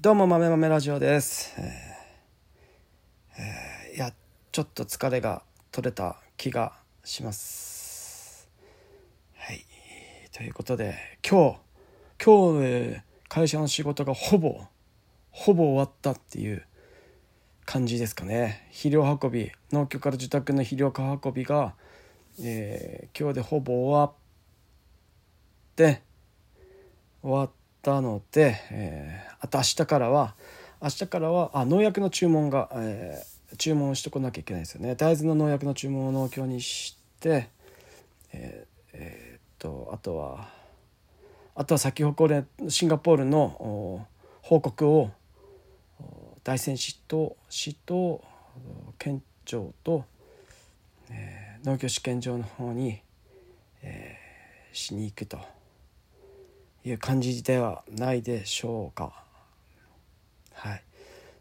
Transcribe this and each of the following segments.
どうも豆豆ラジオです、えーいやちょっと疲れが取れた気がします。はい。ということで今日今日、えー会社の仕事がほぼほぼ終わったっていう感じですかね。肥料運び農協から自宅の肥料化運びが、えー今日でほぼ終わって終わってたので、えーあと明日からは明日からはあ農薬の注文が、えー注文しとかなきゃいけないですよね。大豆の農薬の注文を農協にしてえーえーっとあとはあとは先ほどシンガポールのお報告を大仙市と市とお県庁と、えー農業試験場の方に、えーしに行くと。いう感じではないでしょうか。はい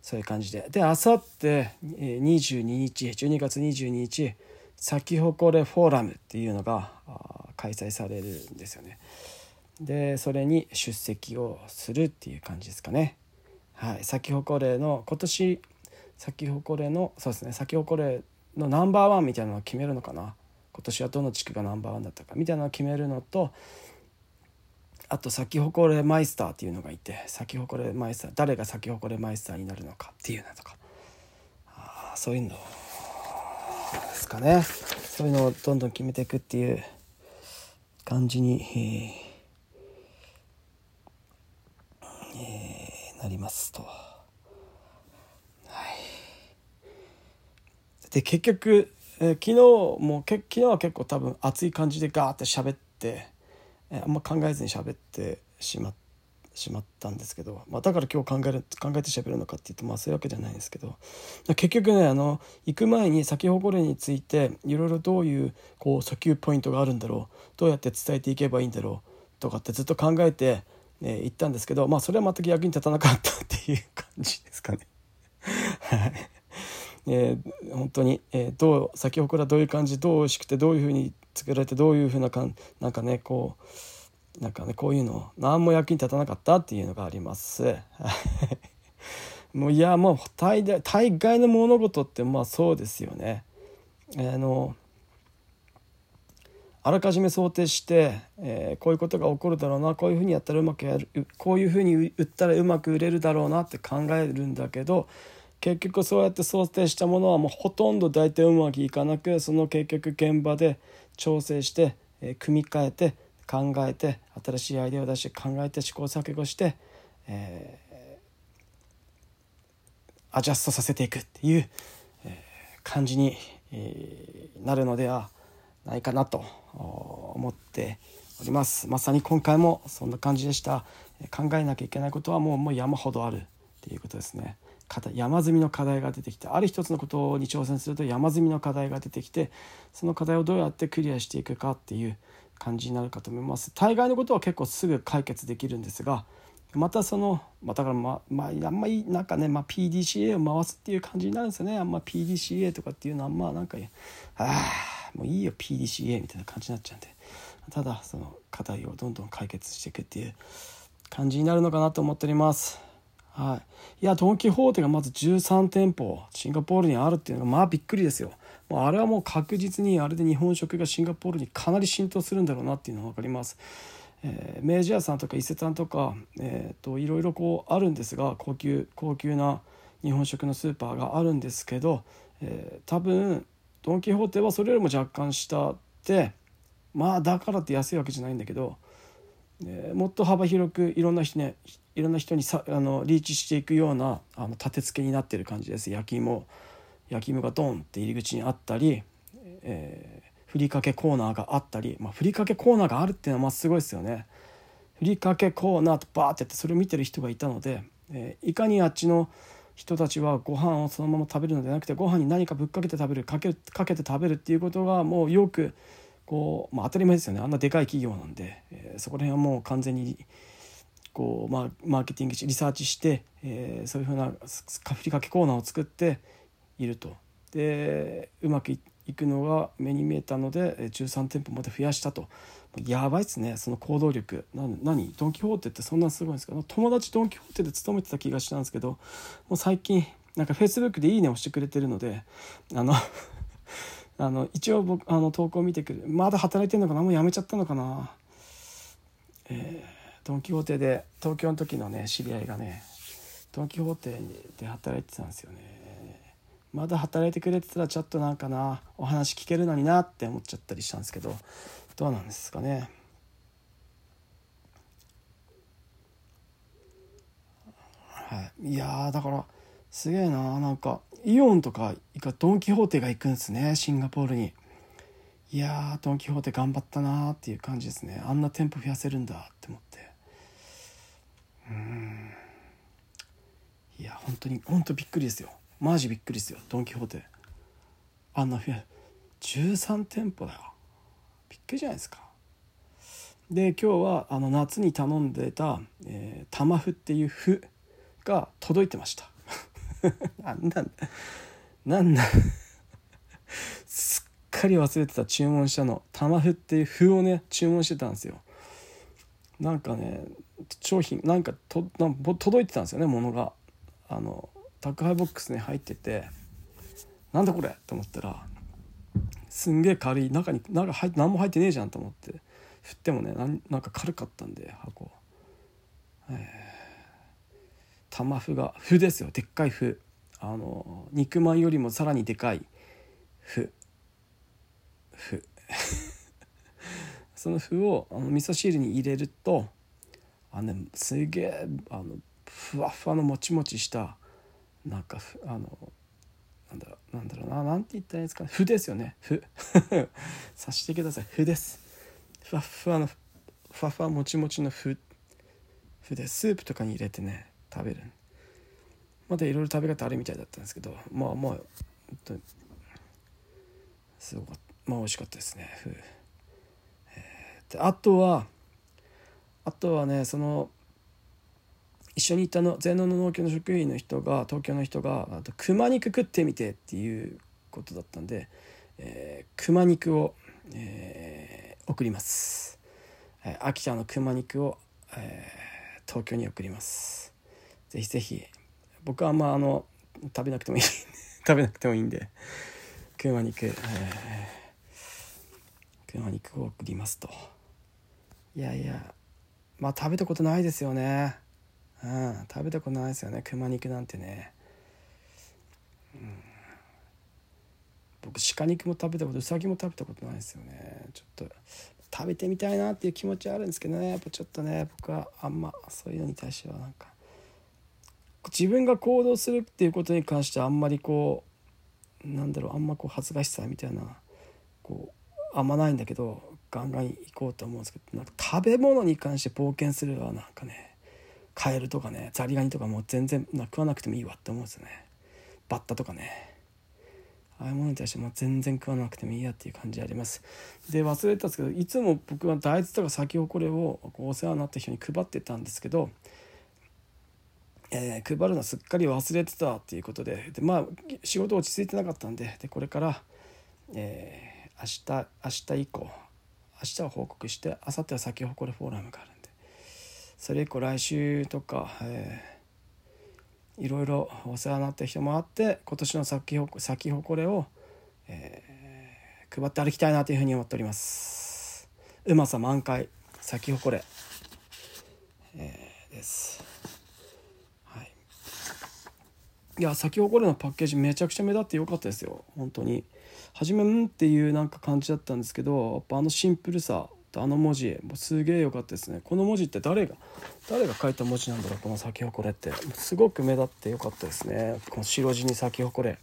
そういう感じで。で、あさって22日、12月22日、咲き誇れフォーラムっていうのが開催されるんですよね。で、それに出席をするっていう感じですかね。はい、咲き誇れの今年咲き誇れのそうですね咲き誇れのナンバーワンみたいなのを決めるのかな今年はどの地区がナンバーワンだったかみたいなのを決めるのとあと咲き誇れマイスターっていうのがいて咲き誇れマイスター誰が咲き誇れマイスターになるのかっていうのとか。あそういうのですかね。そういうのをどんどん決めていくっていう感じに、えーえーなりますと。で結局、えー昨日もけ昨日は結構多分熱い感じでガーって喋って、えあんま考えずに喋ってしましまったんですけど、まあ、だから今日考える考えて喋るのかっていうとまあそういうわけじゃないんですけど結局ねあの行く前に先誇れについていろいろどういうこう訴求ポイントがあるんだろうどうやって伝えていけばいいんだろうとかってずっと考えて、ね、行ったんですけどまあそれは全く役に立たなかったっていう感じですかね。はいえー本当に、えーどう先ほからどういう感じどう美味しくてどういうふうに作られてどういうふうなかんなんかねこうなんかねこういうの何も役に立たなかったっていうのがあります。は いもういやもう大概大概の物事ってまあそうですよね。あのあらかじめ想定して、えーこういうことが起こるだろうなこういうふうにやったらうまくやるこういうふうに売ったらうまく売れるだろうなって考えるんだけど結局そうやって想定したものはもうほとんど大体うまくいかなくその結局現場で調整して、えー組み替えて考えて新しいアイデアを出して考えて試行錯誤して、えーアジャストさせていくっていう、えー感じに、えーなるのではないかなと思っております。まさに今回もそんな感じでした。え考えなきゃいけないことはもうもう山ほどあるっていうことですね。山積みの課題が出てきてある一つのことに挑戦すると山積みの課題が出てきてその課題をどうやってクリアしていくかっていう感じになるかと思います。大概のことは結構すぐ解決できるんですがまたその、まあ、だからまあ、まあ、あんまりなんかね、まあ、PDCA を回すっていう感じになるんですよね。あんま PDCA とかっていうのはまあなんかああもういいよ PDCA みたいな感じになっちゃうんで。ただその課題をどんどん解決していくっていう感じになるのかなと思っております。はい、いやドン・キホーテがまず13店舗シンガポールにあるっていうのがまあびっくりですよ。もうあれはもう確実にあれで日本食がシンガポールにかなり浸透するんだろうなっていうのが分かります。えー明治屋さんとか伊勢丹とか、えー、といろいろこうあるんですが高級高級な日本食のスーパーがあるんですけど、えー多分ドン・キホーテはそれよりも若干下ってまあだからって安いわけじゃないんだけど、えーもっと幅広くいろんな人,、ね、いろんな人にさあのリーチしていくようなあの立て付けになってる感じです焼き芋焼き芋がドンって入り口にあったり、えーふりかけコーナーがあったり、まあ、ふりかけコーナーがあるっていうのはまあすごいですよね。ふりかけコーナーとバーってやってそれを見てる人がいたので、えーいかにあっちの人たちはご飯をそのまま食べるのではなくてご飯に何かぶっかけて食べるかけかけて食べるっていうことがもうよくこう、まあ、当たり前ですよねあんなでかい企業なんで、えーそこら辺はもう完全にこう、まあ、マーケティングリサーチして、えーそういうふうなすふりかけコーナーを作っていると。でうまくいくのが目に見えたので13店舗まで増やしたと。やばいっすね。その行動力。な何？ドン・キホーテってそんなすごいんですか友達ドン・キホーテで勤めてた気がしたんですけどもう最近なんかフェイスブックで「いいね」をしてくれてるのであの あの一応僕あの投稿見てくる。まだ働いてんのかな？もう辞めちゃったのかな？えー、ドン・キホーテで東京の時のね知り合いがねドン・キホーテで働いてたんですよね。まだ働いてくれてたらちょっとなんかなお話聞けるのになって思っちゃったりしたんですけどどうなんですかね。はい。いやだからすげえななんかイオンとかドン・キホーテが行くんですねシンガポールに。いやドン・キホーテ頑張ったなっていう感じですね。あんな店舗増やせるんだって思って。うん。いや本当に本当びっくりですよ。マジびっくりですよ。ドン・キホーテ。あんな増や13店舗だよ。びっくりじゃないですか。で今日はあの夏に頼んでた、えー、玉麩っていう麩が届いてました。なんだなんだ。すっかり忘れてた注文したの。玉麩っていう麩をね注文してたんですよ。なんかね商品なんかとなん届いてたんですよねものが。あの宅配ボックスに入っててなんだこれ？と思ったらすんげえ軽い中に中入何も入ってねえじゃんと思って振ってもねなんか軽かったんで箱。えー玉麩が麩ですよでっかい麩。あの肉まんよりもさらにでかい麩。麩。その麩をあの味噌汁に入れるとあの、ね、すげえあのふわふわのもちもちしたなんかあのなんだろうなんだろうななんて言ったらいいですか麩ですよね。麩さ してください。麩です。ふわふわのふわふわもちもちの麩麩でスープとかに入れてね食べる。またいろいろ食べ方あるみたいだったんですけどまあまあすごかった。まあ美味しかったですね。ふ、えー、であとはあとはねその一緒に行ったの全農の農協の職員の人が東京の人があと熊肉食ってみてっていうことだったんで、えー、熊肉を、えー、送ります、えー、秋田の熊肉を、えー、東京に送ります。ぜひぜひ。僕はあんまあの食べなくてもいい。食べなくてもいいんで熊肉、えー、熊肉を送りますと。いやいや。まあ食べたことないですよね。うん食べたことないですよね。熊肉なんてね。うん。僕鹿肉も食べたことうさぎも食べたことないですよね。ちょっと食べてみたいなっていう気持ちはあるんですけどね。やっぱちょっとね僕はあんまそういうのに対してはなんか自分が行動するっていうことに関してあんまりこうなんだろうあんまこう恥ずかしさみたいなこうあんまないんだけどガンガン行こうと思うんですけどなんか食べ物に関して冒険するはなんかねカエルとかねザリガニとかもう全然食わなくてもいいわって思うんですよね。バッタとかね。ああいうものに対してもう全然食わなくてもいいやっていう感じあります。で忘れてたんですけどいつも僕は大豆とか先ほこれをお世話になった人に配ってたんですけどえー、配るのすっかり忘れてたっていうことででまあ仕事落ち着いてなかったんででこれから、えー、明日明日以降明日は報告して明後日は咲き誇れフォーラムがあるんで。それ以降来週とか、えー、いろいろお世話になった人もあって今年の咲き咲き誇れを、えー、配って歩きたいなというふうに思っております。うまさ満開咲き誇れ、えー、です。いや咲き誇れのパッケージめちゃくちゃ目立ってよかったですよ。本当に。初めんっていうなんか感じだったんですけどやっぱあのシンプルさとあの文字もうすげえ良かったですね。この文字って誰が誰が書いた文字なんだろうこの咲き誇れって。すごく目立ってよかったですね。この白地に咲き誇れ。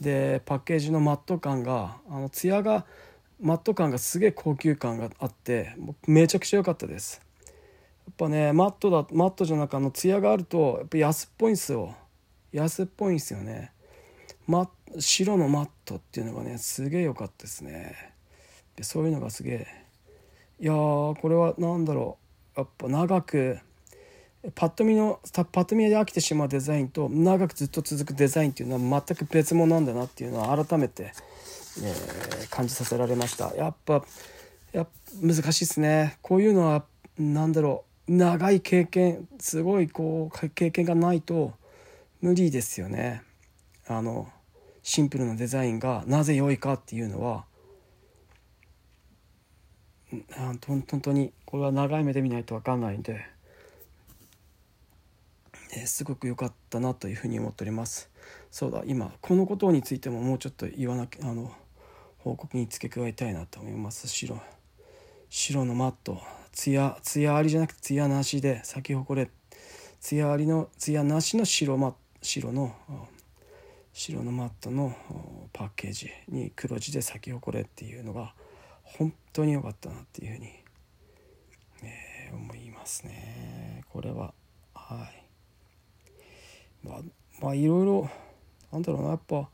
でパッケージのマット感があの艶がマット感がすげえ高級感があってめちゃくちゃ良かったです。やっぱねマットだマットじゃなくあの艶があるとやっぱ安っぽいんですよ。安っぽいんですよね、ま、白のマットっていうのがねすげえ良かったですね。でそういうのがすげえ。いやこれは何だろう。やっぱ長くパッと見のパッと見で飽きてしまうデザインと長くずっと続くデザインっていうのは全く別物なんだなっていうのは改めて、えー、感じさせられました。やっぱや難しいですね。こういうのは何だろう。長い経験すごいこう経験がないと無理ですよね。あのシンプルなデザインがなぜ良いかっていうのは本当にこれは長い目で見ないと分かんないんで、えー、すごく良かったなというふうに思っております。そうだ今このことについてももうちょっと言わなきゃあの報告に付け加えたいなと思います。白白のマット。ツヤツヤありじゃなくてツヤなしで咲き誇れ。ツヤありのツヤなしの白マット。白の白のマットのパッケージに黒字で咲き誇れっていうのが本当に良かったなっていうふうに、えー、思いますね。これははい。まあまあいろいろなんだろうなやっぱ、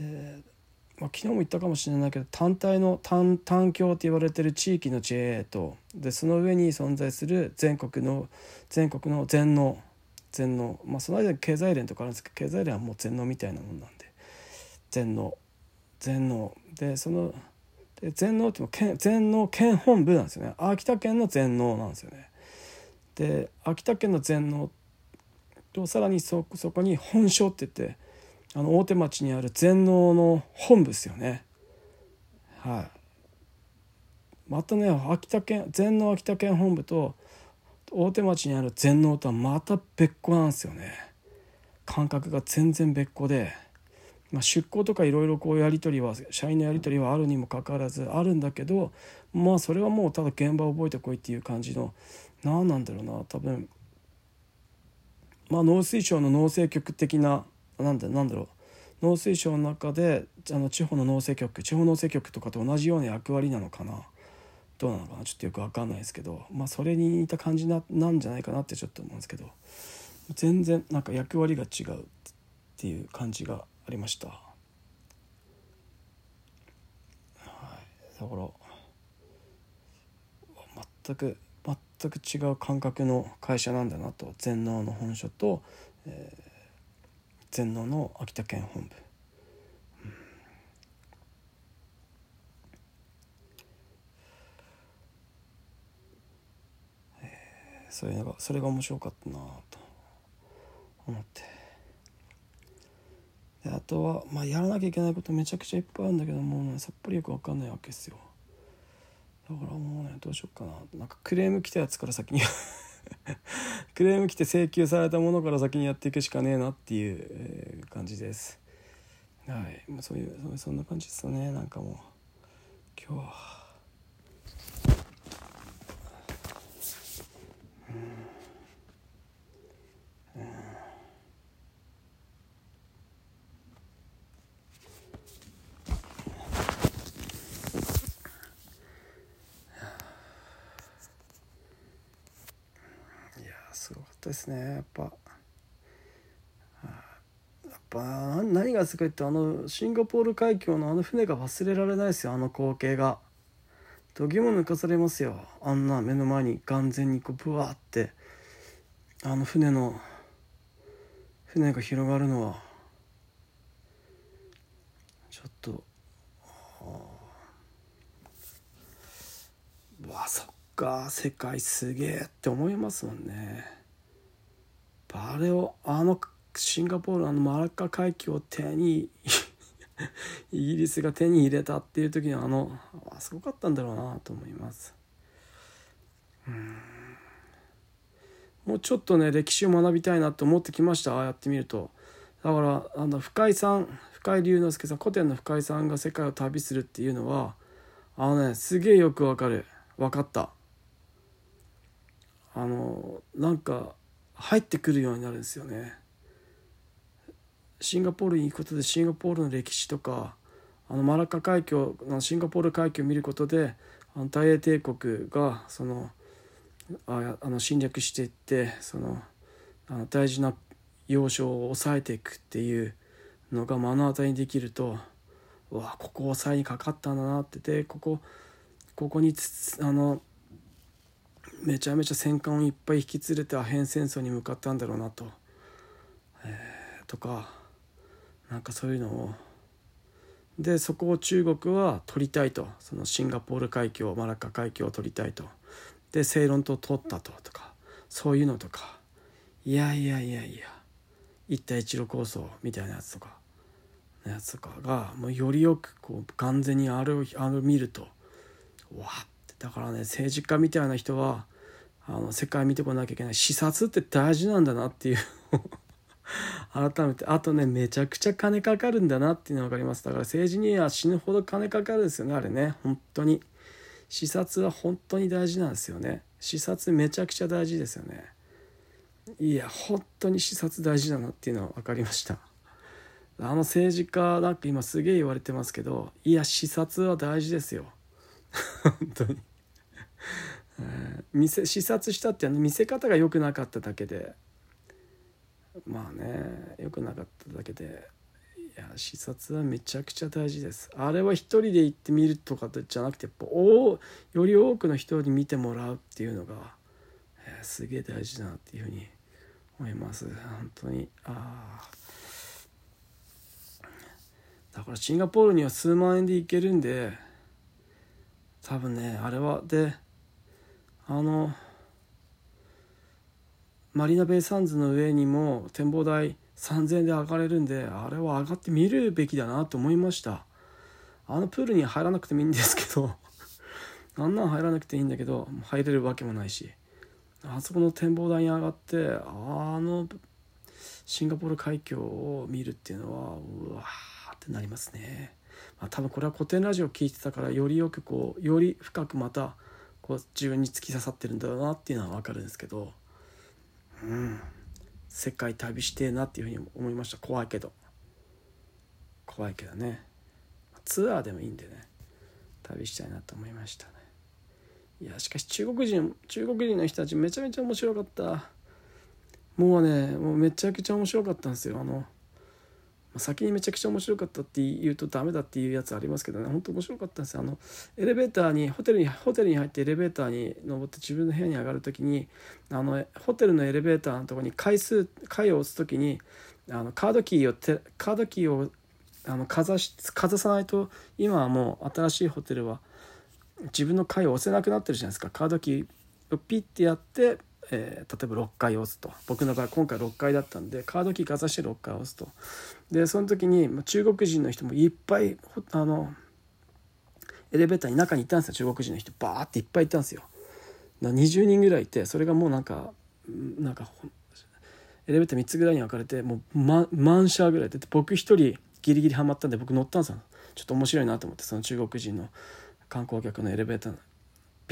えーまあ、昨日も言ったかもしれないけど単体の単単教って言われてる地域の JA とでその上に存在する全国の全国の全農全農まあその間に経済連とかあるんですけど経済連はもう全農みたいなもんなんで全農全農でそので全農って県全農県本部なんですよね秋田県の全農なんですよね。で秋田県の全農とさらにそそこに本所って言ってあの大手町にある全農の本部ですよね。はい。またね秋田県全農秋田県本部と大手町にある全農とはまた別個なんですよね。感覚が全然別個で。まあ、出向とかいろいろこうやり取りは社員のやり取りはあるにもかかわらずあるんだけどまあそれはもうただ現場を覚えてこいっていう感じの何なんだろうな多分まあ農水省の農政局的ななんだなんだろう農水省の中であの地方の農政局地方農政局とかと同じような役割なのかなどうなのかな？ちょっとよく分かんないですけどまあそれに似た感じななんじゃないかなってちょっと思うんですけど全然なんか役割が違うっていう感じがありました、はい、だから全く全く違う感覚の会社なんだなと。全農の本所と、えー、全農の秋田県本部、うん、えー、そういうのがそれが面白かったなと思って。であとは、まあ、やらなきゃいけないことめちゃくちゃいっぱいあるんだけどもうねさっぱりよく分かんないわけですよ。だからもうねどうしようかな。なんかクレーム来たやつから先に クレーム来て請求されたものから先にやっていくしかねえなっていう、感じです。はい、そういうそんな感じですよね。なんかもう今日は。ったですねやっぱ。やっぱ何がすごいってあのシンガポール海峡のあの船が忘れられないですよあの光景が。どぎも抜かされますよあんな目の前に眼前にこうブワーってあの船の船が広がるのはちょっとわそっか世界すげえって思いますもんね。あれをあのシンガポールのマラッカ海峡を手に イギリスが手に入れたっていう時にあのあすごかったんだろうなと思います。うん。もうちょっとね歴史を学びたいなと思ってきましたああやってみると。だからあの深井さん深井龍之介さん古典の深井さんが世界を旅するっていうのはあのねすげえよくわかる。分かった。あのなんか入ってくるようになるんですよね。シンガポールに行くことでシンガポールの歴史とかあのマラッカ海峡シンガポール海峡を見ることであの大英帝国がそのああの侵略していってそのあの大事な要衝を抑えていくっていうのが目の当たりにできるとうわここ抑えにかかったんだなって。でここここにあのめちゃめちゃ戦艦をいっぱい引き連れてアヘン戦争に向かったんだろうなと、えー、とかなんかそういうのを。でそこを中国は取りたいと。そのシンガポール海峡マラッカ海峡を取りたいと。で正論と取ったととか。そういうのとか。いやいやいやいや。一帯一路構想みたいなやつとか。のやつとかがもうよりよくこう完全にあれをあれを見ると。わって。だからね政治家みたいな人はあの世界見てこなきゃいけない。視察って大事なんだなっていう。改めてあとねめちゃくちゃ金かかるんだなっていうのが分かります。だから政治には死ぬほど金かかるんですよねあれね。本当に。視察は本当に大事なんですよね。視察めちゃくちゃ大事ですよね。いや本当に視察大事だなっていうのは分かりました。あの政治家なんか今すげえ言われてますけどいや視察は大事ですよ。本当に、えー、見せ視察したって見せ方が良くなかっただけでまあね良くなかっただけで。いや視察はめちゃくちゃ大事です。あれは一人で行ってみるとかじゃなくてやっぱおより多くの人に見てもらうっていうのが、えー、すげえ大事だなっていうふうに思います。本当に。ああだからシンガポールには数万円で行けるんで多分ねあれはであのマリナ・ベイ・サンズの上にも展望台3000円で上がれるんであれは上がってみるべきだなと思いました。あのプールに入らなくてもいいんですけど あんなん入らなくていいんだけど入れるわけもないしあそこの展望台に上がってあのシンガポール海峡を見るっていうのはうわーってなりますね、まあ、多分これは古典ラジオ聞いてたからよりよくこうより深くまたこう自分に突き刺さってるんだろうなっていうのは分かるんですけどうん。世界旅してえなっていうふうに思いました。怖いけど。怖いけどね。ツアーでもいいんでね。旅したいなと思いましたね。いやしかし中国人中国人の人たちめちゃめちゃ面白かった。もうねもうめちゃくちゃ面白かったんですよ。あの先にめちゃくちゃ面白かったって言うとダメだっていうやつありますけどね。本当面白かったんですよ。あのエレベーターにホテルにホテルに入ってエレベーターに登って自分の部屋に上がる時にあのホテルのエレベーターのとこに回数回を押す時にあのカードキーをてカードキーをあのかざしかざさないと今はもう新しいホテルは自分の回を押せなくなってるじゃないですか。カードキーをピッてやってえー、例えば6回押すと。僕の場合今回6回だったんでカードキーかざして6回押すと。でその時に中国人の人もいっぱいあのエレベーターに中にいたんですよ。中国人の人。バーっていっぱいいたんですよ。20人ぐらいいてそれがもうなんかなんかエレベーター3つぐらいに分かれてもう、ま、満車ぐらいで僕1人ギリギリハマったんで僕乗ったんですよ。ちょっと面白いなと思ってその中国人の観光客のエレベーター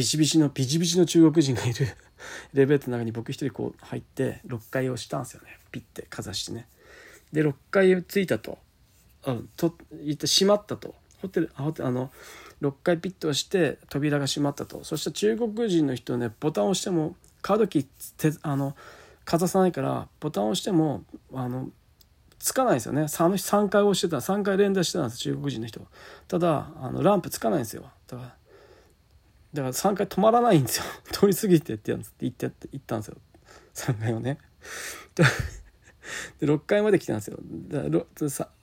ビシビシのビチビチの中国人がいるエ レベーターの中に僕一人こう入って6階をしたんですよね。ピッてかざしてね。で6階着いたと。あと言って閉まったと。ホテルあホテルあの6階ピッと押して扉が閉まったと。そしたら中国人の人ねボタンを押してもカードキーあのかざさないからボタンを押してもあのつかないんですよね。3, 3回押してた3回連打してたんです中国人の人。ただあのランプつかないんですよ。だからだから3回止まらないんですよ。通り過ぎてってやつって言って行ったんですよ。3階をね。で6階まで来たんですよ。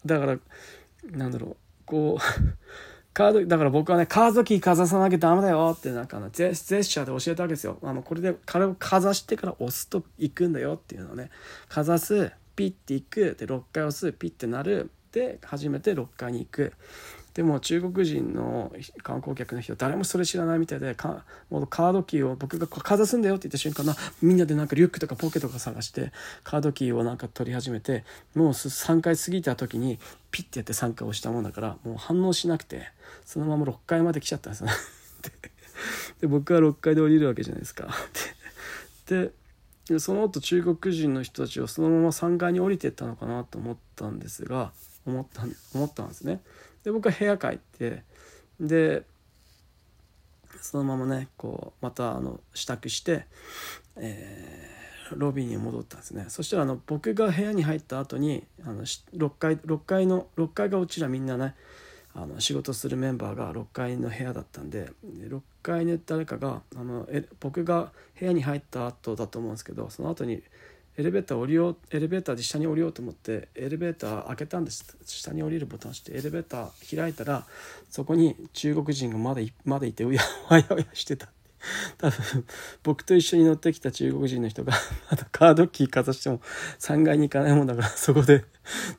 だからなんだろう。こう カードだから僕はねカードキーかざさなきゃダメだよってなんかジェスチャーで教えたわけですよ。あのこれで彼をかざしてから押すと行くんだよっていうのをね。かざすピッて行く。で6回押すピッてなる。で初めて6階に行く。でも中国人の観光客の人誰もそれ知らないみたいでかもうカードキーを僕がかざすんだよって言った瞬間なみんなでなんかリュックとかポケとか探してカードキーをなんか取り始めてもう3回過ぎた時にピッてやって3回押したもんだからもう反応しなくてそのまま6階まで来ちゃったんですね で僕は6階で降りるわけじゃないですか ででその後中国人の人たちはそのまま3階に降りてったのかなと思ったんですが思った思ったんですね。で僕は部屋帰ってでそのままねこうまたあの支度して、えー、ロビーに戻ったんですね。そしたらあの僕が部屋に入った後にあの6階6階の6階がうちらみんなねあの仕事するメンバーが6階の部屋だったんで6階に誰かがあのえ僕が部屋に入った後だと思うんですけどその後にエレベーター降りようエレベーターで下に降りようと思ってエレベーター開けたんです。下に降りるボタン押してエレベーター開いたらそこに中国人がまだいまだいてう やわやわやしてた多分僕と一緒に乗ってきた中国人の人が まだカードキーかざしても3階に行かないもんだからそこで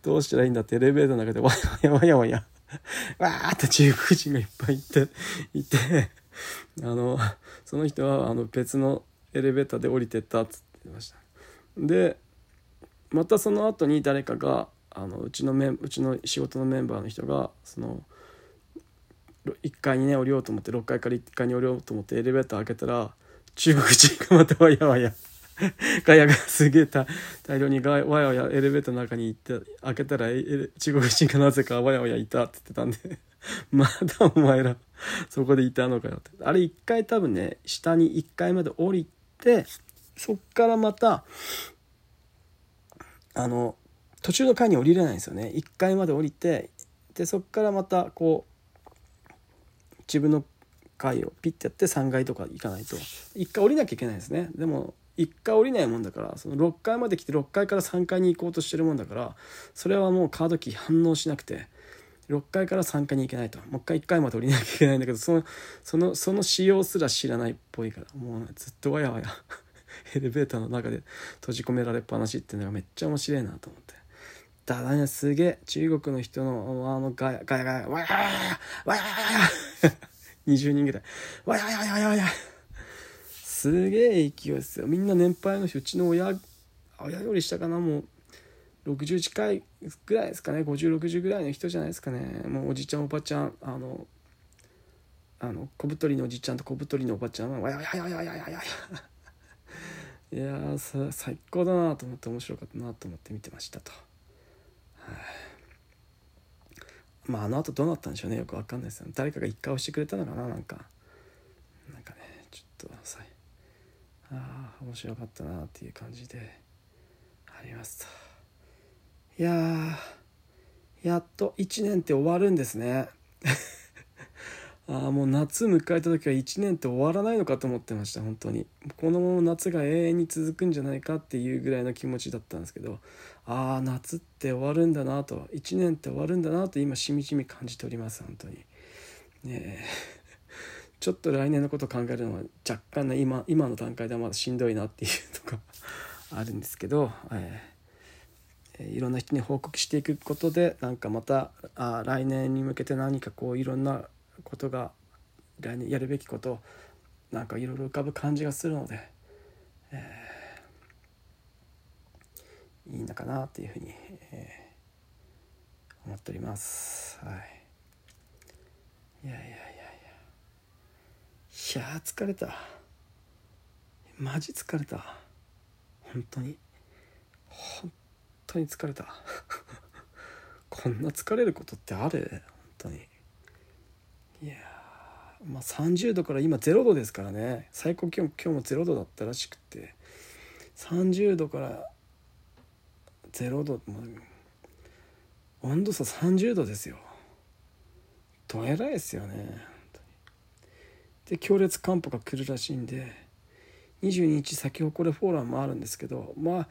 どうしたらいいんだってエレベーターの中でわやわやわやわーって中国人がいっぱいいていてあのその人はあの別のエレベーターで降りてったっつってました。でまたその後に誰かがあのうちのメンうちの仕事のメンバーの人がその1階にね降りようと思って6階から1階に降りようと思ってエレベーター開けたら中国人がまたわやわやガヤがすげえ大量にガヤわやわやエレベーターの中に行って開けたら中国人がなぜかわやわやいたって言ってたんでまだお前らそこでいたのかよって。あれ1回多分ね下に1階まで降りてそっからまたあの途中の階に降りれないんですよね。1階まで降りてでそっからまたこう自分の階をピッてやって3階とか行かないと。1回降りなきゃいけないですね。でも1回降りないもんだからその6階まで来て6階から3階に行こうとしてるもんだからそれはもうカードキー反応しなくて6階から3階に行けないと。もう一回1階まで降りなきゃいけないんだけどそのそのその仕様すら知らないっぽいからもうずっとわやわや。エレベーターの中で閉じ込められっぱなしっていうのがめっちゃ面白いなと思って。だだねすげえ中国の人のあのガヤガヤガヤわやわやわや20人ぐらい。わやわやわやわやすげえ勢いですよ。みんな年配の人うちの親親より下かなもう。60近いぐらいですかね。5060ぐらいの人じゃないですかね。もうおじちゃんおばちゃんあのあの小太りのおじちゃんと小太りのおばちゃんはわやわやわやわやわやわやいやー最高だなと思って面白かったなと思って見てましたと。まああの後どうなったんでしょうね。よく分かんないですよ。誰かが一回押してくれたのかななんか。なんかねちょっとさああ面白かったなっていう感じで。ありますといややっと1年って終わるんですね。ああもう夏迎えた時は1年って終わらないのかと思ってました本当に。このまま夏が永遠に続くんじゃないかっていうぐらいの気持ちだったんですけどああ夏って終わるんだなと1年って終わるんだなと今しみじみ感じております本当に。ねえ。ちょっと来年のこと考えるのは若干ね今今の段階ではまだしんどいなっていうとか あるんですけど、えー、いろんな人に報告していくことでなんかまたあ来年に向けて何かこういろんなことが来年やるべきことなんかいろいろ浮かぶ感じがするので、えー、いいのかなっていうふうに、えー、思っております。はい、いやいやいやいや。いや疲れた。マジ疲れた。本当に。本当に疲れた。こんな疲れることってある？本当に。いやまあ30度から今0度ですからね。最高気温今日も0度だったらしくて。30度から0度、温度差30度ですよ。どえらいですよねで強烈寒波が来るらしいんで22日咲き誇れフォーラムもあるんですけどまあ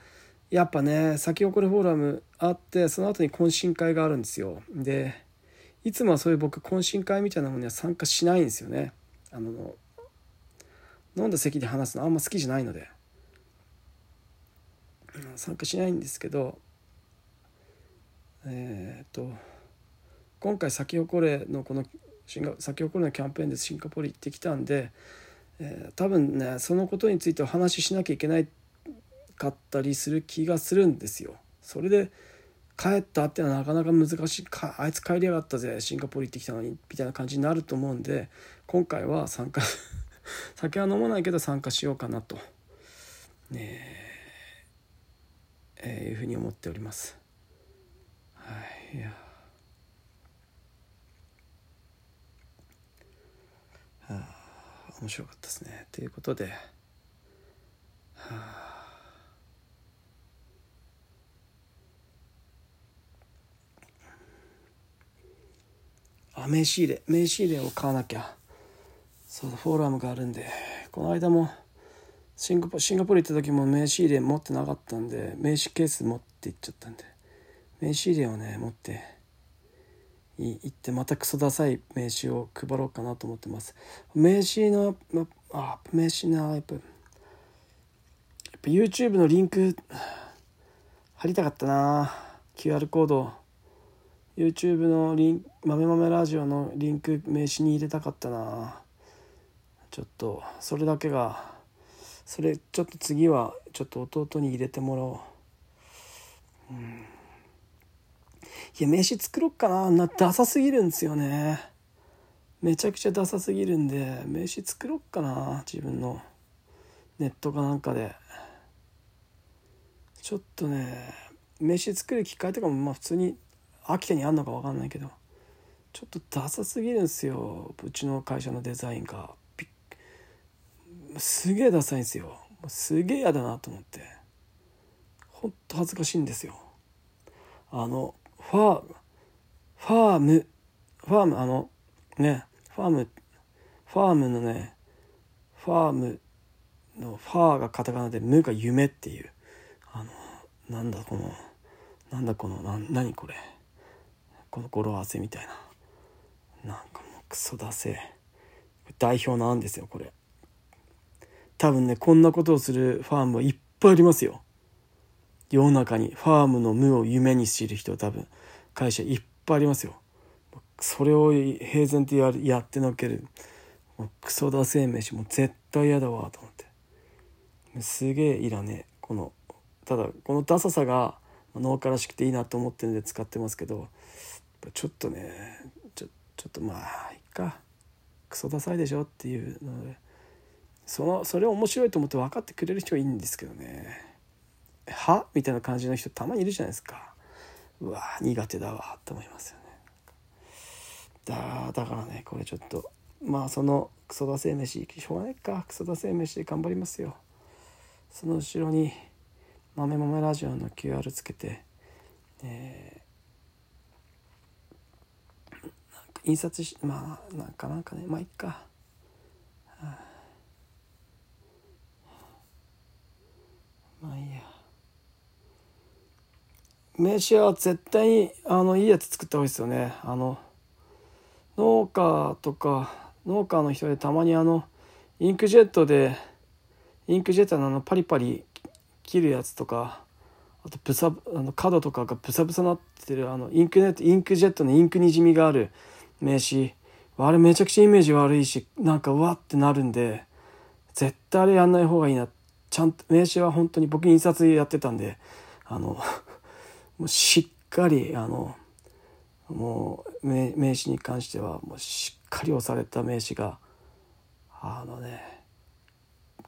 やっぱね咲き誇れフォーラムあってその後に懇親会があるんですよ。でいつもはそういう僕懇親会みたいなものには参加しないんですよねあの飲んだ席で話すのあんま好きじゃないので参加しないんですけどえっ、と今回「咲き誇れ」のこの「咲き誇れ」のキャンペーンでシンガポール行ってきたんで、えー、多分ねそのことについてお話ししなきゃいけないかったりする気がするんですよ。それで帰ったってのはなかなか難しい。かあいつ帰りやがったぜ。シンガポール行ってきたのに。みたいな感じになると思うんで今回は参加 酒は飲まないけど参加しようかなと、ねえ。ー、いうふうに思っております。はい、いや。あ面白かったですね。ということで、はあ。名刺入れ名刺入れを買わなきゃ。そうフォーラムがあるんで。この間もシンガポシンガポール行った時も名刺入れ持ってなかったんで名刺ケース持って行っちゃったんで。名刺入れをね持って行ってまたクソダサい名刺を配ろうかなと思ってます。名刺のあ名刺なやっぱやっぱ YouTube のリンク貼りたかったな。QR コード YouTube のリン豆豆ラジオのリンク名刺に入れたかったな。ちょっとそれだけがそれちょっと次はちょっと弟に入れてもらおう。うん。いや名刺作ろっかな。なダサすぎるんですよね。めちゃくちゃダサすぎるんで名刺作ろっかな。自分のネットかなんかで。ちょっとね名刺作る機会とかもまあ普通に秋田にあんのか分かんないけどちょっとダサすぎるんですよ。うちの会社のデザインが。すげえダサいんですよ。すげえ嫌だなと思って。ほんと恥ずかしいんですよ。あのファーファームファームあのねファームファームのねファームのファーがカタカナでムが夢っていう。あのなんだこのなんだこのな何これ。この語呂合わせみたいな。なんかもうクソだせ代表なんですよこれ。多分ねこんなことをするファームはいっぱいありますよ。世の中にファームの無を夢にしている人は多分。会社いっぱいありますよ。それを平然とややってのける。もうクソだせえ飯。もう絶対嫌だわと思って。すげえいらねえ。このただこのダサさが農家らしくていいなと思ってるんで使ってますけど。ちょっとねちょちょっとまあいっか。クソダサいでしょっていうので。そのそれを面白いと思って分かってくれる人はいいんですけどね。は？みたいな感じの人たまにいるじゃないですか。うわ苦手だわって思いますよね。だだからねこれちょっとまあそのクソダセ飯しょうがないか。クソダセ飯で頑張りますよ。その後ろに豆豆ラジオの QR つけてえー、印刷しまあなんかなんかね。まあいっか、はあまあいいや。名刺は絶対にあのいいやつ作った方がいいですよね。あの農家とか農家の人でたまにあのインクジェットでインクジェットのあのパリパリ切るやつとかあとブサあの角とかがブサブサなってるあのインクネットインクジェットのインクにじみがある名刺あれめちゃくちゃイメージ悪いしなんかうわってなるんで絶対あれやんない方がいいな。ちゃんと名刺は本当に僕印刷やってたんであの もうしっかりあのもう名刺に関してはもうしっかり押された名刺があのね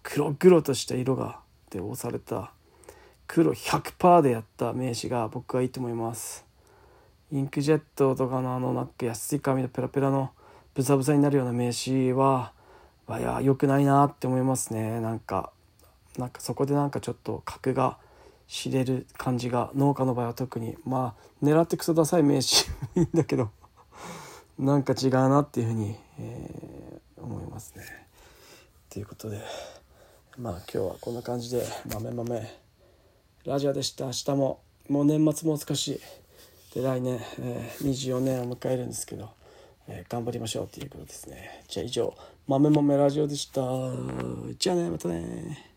黒々とした色がで押された黒100%でやった名刺が僕はいいと思います。インクジェットとかのあのなんか安い紙のペラペラのブサブサになるような名刺はいや良くないなって思いますね。なんかなんかそこでなんかちょっと格が知れる感じが農家の場合は特に。まあ狙ってクソダサい名詞いいんだけど。なんか違うなっていうふうに、えー、思いますね。ということでまあ今日はこんな感じで豆豆。ラジオでした。明日ももう年末も少しで来年、えー、24年を迎えるんですけど、えー、頑張りましょうっていうことですね。じゃあ以上豆豆ラジオでした。じゃあねまたね